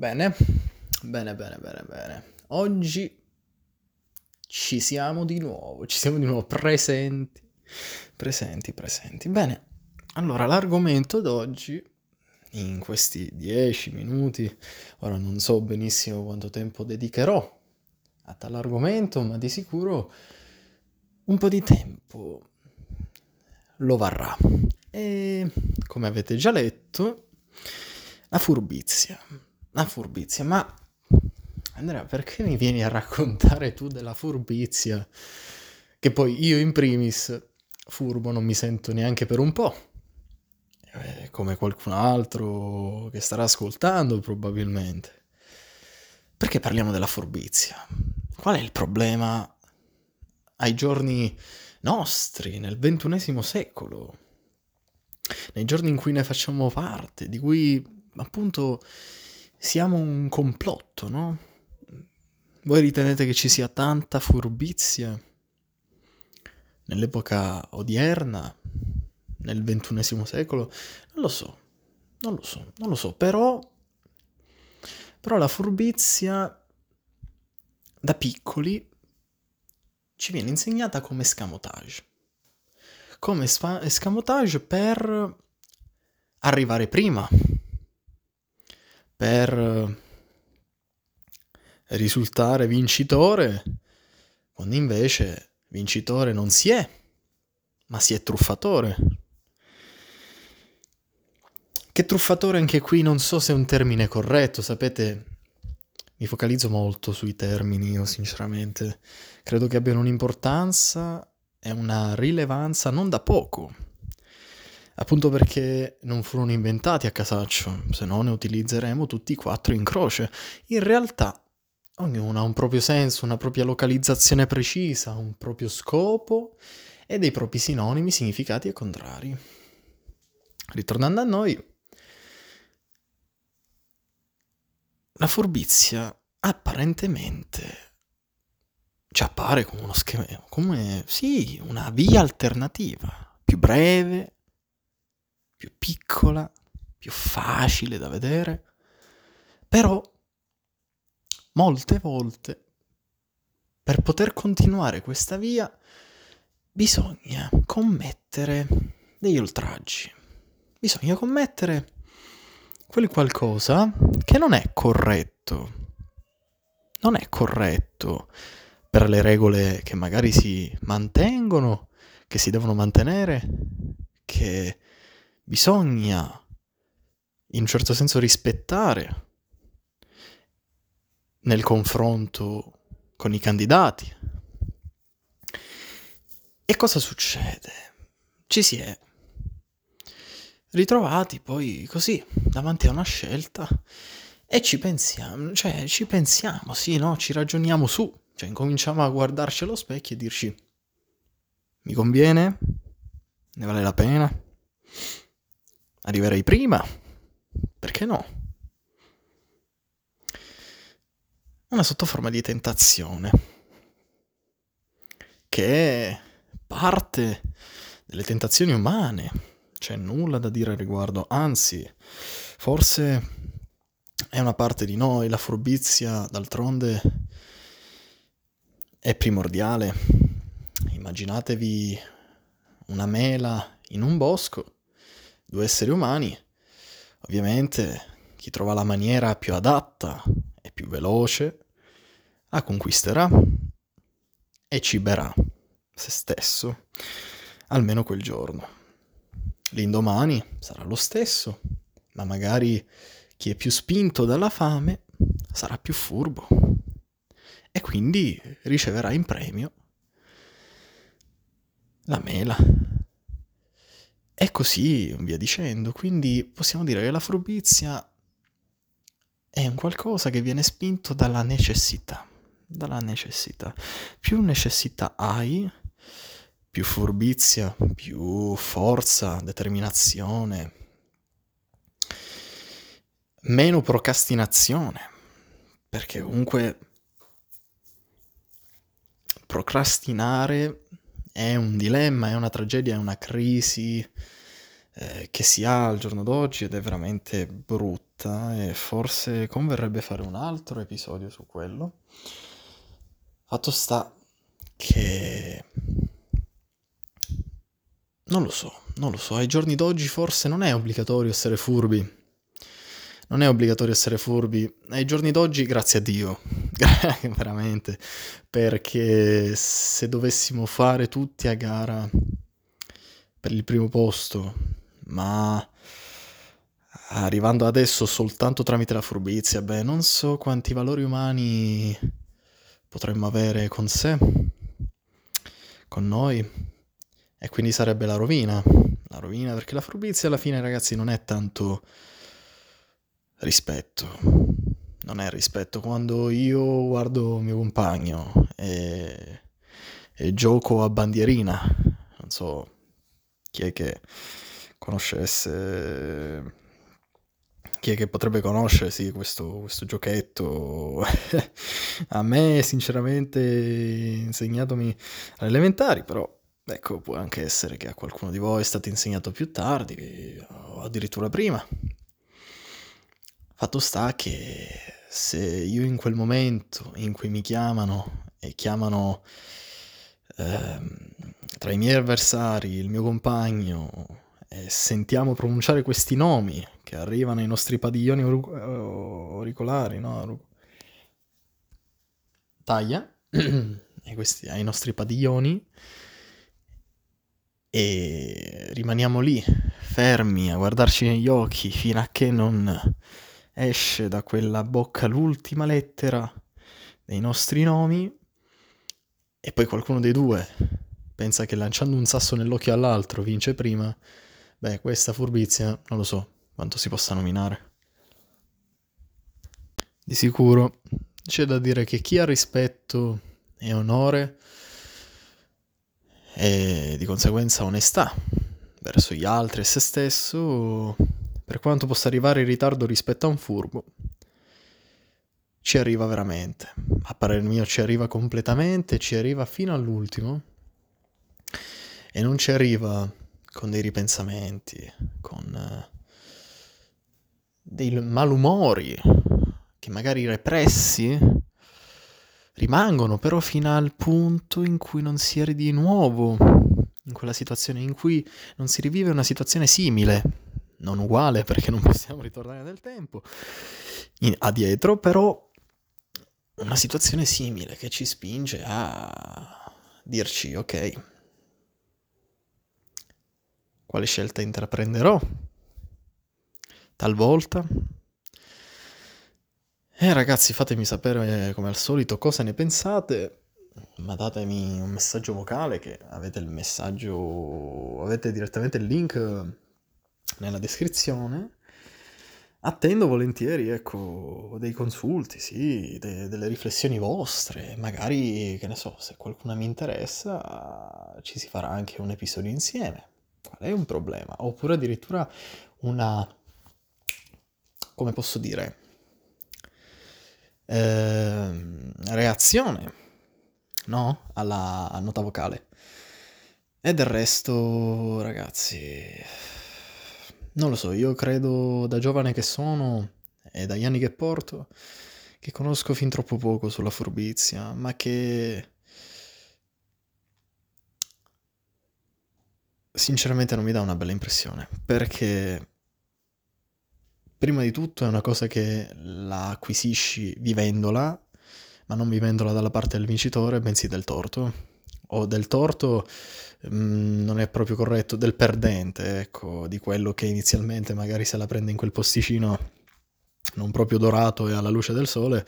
Bene, bene, bene, bene, bene. Oggi ci siamo di nuovo, ci siamo di nuovo presenti, presenti, presenti. Bene, allora l'argomento d'oggi, in questi dieci minuti, ora non so benissimo quanto tempo dedicherò a tale argomento, ma di sicuro un po' di tempo lo varrà. E come avete già letto, la furbizia. La furbizia, ma Andrea, perché mi vieni a raccontare tu della furbizia? Che poi io in primis furbo non mi sento neanche per un po'. Eh, come qualcun altro che starà ascoltando probabilmente. Perché parliamo della furbizia? Qual è il problema ai giorni nostri, nel ventunesimo secolo? Nei giorni in cui ne facciamo parte, di cui appunto siamo un complotto, no? Voi ritenete che ci sia tanta furbizia nell'epoca odierna, nel ventunesimo secolo? Non lo so, non lo so, non lo so, però, però la furbizia da piccoli ci viene insegnata come escamotage. Come escamotage per arrivare prima, per risultare vincitore, quando invece vincitore non si è, ma si è truffatore. Che truffatore anche qui non so se è un termine corretto, sapete, mi focalizzo molto sui termini, io sinceramente credo che abbiano un'importanza e una rilevanza non da poco appunto perché non furono inventati a casaccio, se no ne utilizzeremo tutti e quattro in croce. In realtà ognuno ha un proprio senso, una propria localizzazione precisa, un proprio scopo e dei propri sinonimi, significati e contrari. Ritornando a noi, la furbizia apparentemente ci appare come uno schema, come sì, una via alternativa, più breve, più piccola, più facile da vedere, però molte volte per poter continuare questa via bisogna commettere degli oltraggi, bisogna commettere quel qualcosa che non è corretto, non è corretto per le regole che magari si mantengono, che si devono mantenere, che bisogna in un certo senso rispettare nel confronto con i candidati. E cosa succede? Ci si è ritrovati poi così davanti a una scelta e ci pensiamo, cioè ci pensiamo, sì, no, ci ragioniamo su, cioè incominciamo a guardarci allo specchio e dirci mi conviene? Ne vale la pena? Arriverei prima. Perché no? Una sottoforma di tentazione che è parte delle tentazioni umane. C'è nulla da dire al riguardo, anzi, forse è una parte di noi, la furbizia d'altronde è primordiale. Immaginatevi una mela in un bosco due esseri umani, ovviamente chi trova la maniera più adatta e più veloce la conquisterà e ciberà se stesso, almeno quel giorno. L'indomani sarà lo stesso, ma magari chi è più spinto dalla fame sarà più furbo e quindi riceverà in premio la mela e così via dicendo. Quindi possiamo dire che la furbizia è un qualcosa che viene spinto dalla necessità. Dalla necessità. Più necessità hai, più furbizia, più forza, determinazione, meno procrastinazione. Perché comunque procrastinare è un dilemma, è una tragedia, è una crisi eh, che si ha al giorno d'oggi ed è veramente brutta e forse converrebbe fare un altro episodio su quello. Fatto sta che... Non lo so, non lo so, ai giorni d'oggi forse non è obbligatorio essere furbi. Non è obbligatorio essere furbi. Ai giorni d'oggi, grazie a Dio, veramente, perché se dovessimo fare tutti a gara per il primo posto, ma arrivando adesso soltanto tramite la furbizia, beh, non so quanti valori umani potremmo avere con sé, con noi, e quindi sarebbe la rovina. La rovina perché la furbizia alla fine, ragazzi, non è tanto rispetto. Non è rispetto quando io guardo mio compagno e, e gioco a bandierina. Non so chi è che conoscesse chi è che potrebbe conoscere sì, questo, questo giochetto a me sinceramente insegnatomi alle elementari però ecco può anche essere che a qualcuno di voi è stato insegnato più tardi o addirittura prima fatto sta che se io in quel momento in cui mi chiamano e chiamano ehm, tra i miei avversari il mio compagno e sentiamo pronunciare questi nomi che arrivano ai nostri padiglioni auricolari, no? Taglia, questi, ai nostri padiglioni, e rimaniamo lì, fermi, a guardarci negli occhi, fino a che non esce da quella bocca l'ultima lettera dei nostri nomi, e poi qualcuno dei due pensa che lanciando un sasso nell'occhio all'altro vince prima, Beh, questa furbizia non lo so quanto si possa nominare. Di sicuro c'è da dire che chi ha rispetto e onore e di conseguenza onestà verso gli altri e se stesso, per quanto possa arrivare in ritardo rispetto a un furbo, ci arriva veramente. A parer mio ci arriva completamente, ci arriva fino all'ultimo e non ci arriva con dei ripensamenti, con eh, dei malumori che magari repressi rimangono però fino al punto in cui non si è di nuovo in quella situazione in cui non si rivive una situazione simile, non uguale perché non possiamo ritornare nel tempo, in, a dietro, però una situazione simile che ci spinge a dirci ok, quale scelta intraprenderò. Talvolta. E ragazzi, fatemi sapere come al solito cosa ne pensate. Mandatemi un messaggio vocale che avete il messaggio, avete direttamente il link nella descrizione. Attendo volentieri, ecco, dei consulti, sì, de- delle riflessioni vostre, magari, che ne so, se qualcuna mi interessa, ci si farà anche un episodio insieme qual è un problema? Oppure addirittura una, come posso dire, eh, reazione, no? Alla nota vocale. E del resto, ragazzi, non lo so, io credo da giovane che sono e dagli anni che porto che conosco fin troppo poco sulla furbizia, ma che sinceramente non mi dà una bella impressione, perché prima di tutto è una cosa che la acquisisci vivendola, ma non vivendola dalla parte del vincitore, bensì del torto. O del torto mm, non è proprio corretto, del perdente, ecco, di quello che inizialmente magari se la prende in quel posticino non proprio dorato e alla luce del sole,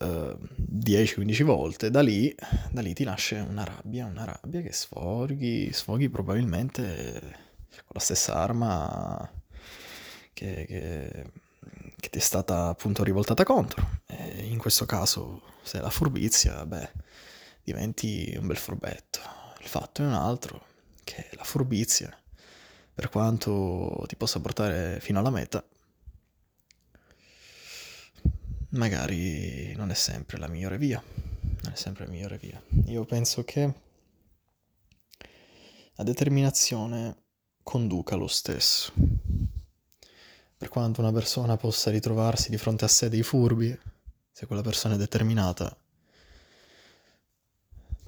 10-15 volte, da lì, da lì ti nasce una rabbia, una rabbia che sfoghi, sfoghi probabilmente con la stessa arma che, che, che ti è stata appunto rivoltata contro. E in questo caso, se è la furbizia, beh, diventi un bel furbetto. Il fatto è un altro, che la furbizia, per quanto ti possa portare fino alla meta, magari non è sempre la migliore via. Non è sempre la migliore via. Io penso che la determinazione conduca lo stesso. Per quanto una persona possa ritrovarsi di fronte a sé dei furbi, se quella persona è determinata,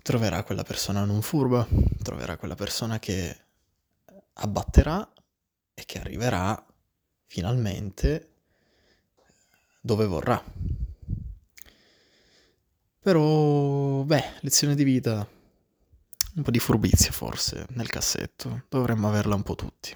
troverà quella persona non furba, troverà quella persona che abbatterà e che arriverà finalmente dove vorrà. Però, beh, lezione di vita, un po' di furbizia forse nel cassetto, dovremmo averla un po' tutti.